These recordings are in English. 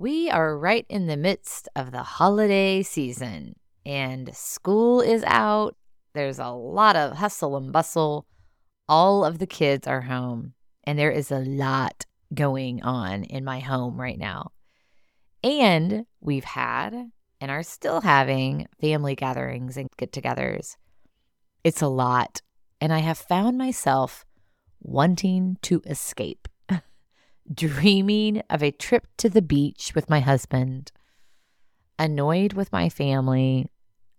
We are right in the midst of the holiday season, and school is out. There's a lot of hustle and bustle. All of the kids are home, and there is a lot going on in my home right now. And we've had and are still having family gatherings and get togethers. It's a lot. And I have found myself wanting to escape, dreaming of a trip to the beach with my husband, annoyed with my family,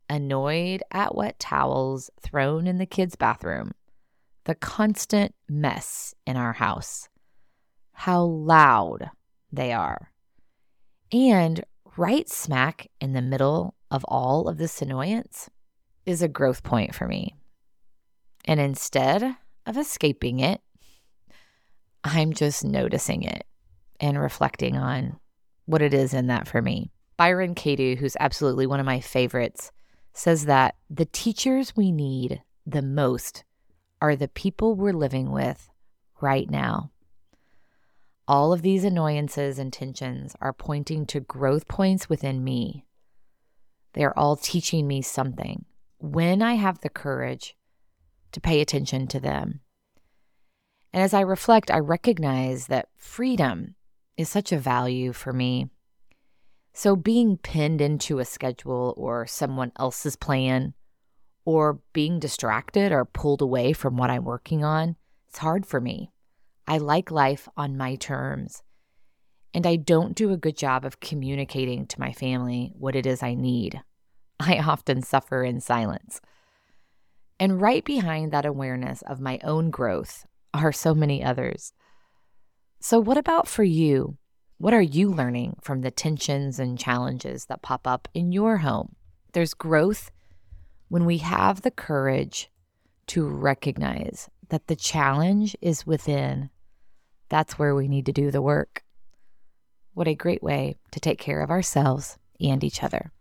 annoyed at wet towels thrown in the kids' bathroom, the constant mess in our house, how loud they are, and right smack in the middle of all of this annoyance is a growth point for me. And instead of escaping it, I'm just noticing it and reflecting on what it is in that for me. Byron Katie, who's absolutely one of my favorites, says that the teachers we need the most are the people we're living with right now. All of these annoyances and tensions are pointing to growth points within me. They're all teaching me something when I have the courage to pay attention to them. And as I reflect, I recognize that freedom is such a value for me. So being pinned into a schedule or someone else's plan, or being distracted or pulled away from what I'm working on, it's hard for me. I like life on my terms. And I don't do a good job of communicating to my family what it is I need. I often suffer in silence. And right behind that awareness of my own growth are so many others. So, what about for you? What are you learning from the tensions and challenges that pop up in your home? There's growth when we have the courage to recognize that the challenge is within that's where we need to do the work. What a great way to take care of ourselves and each other.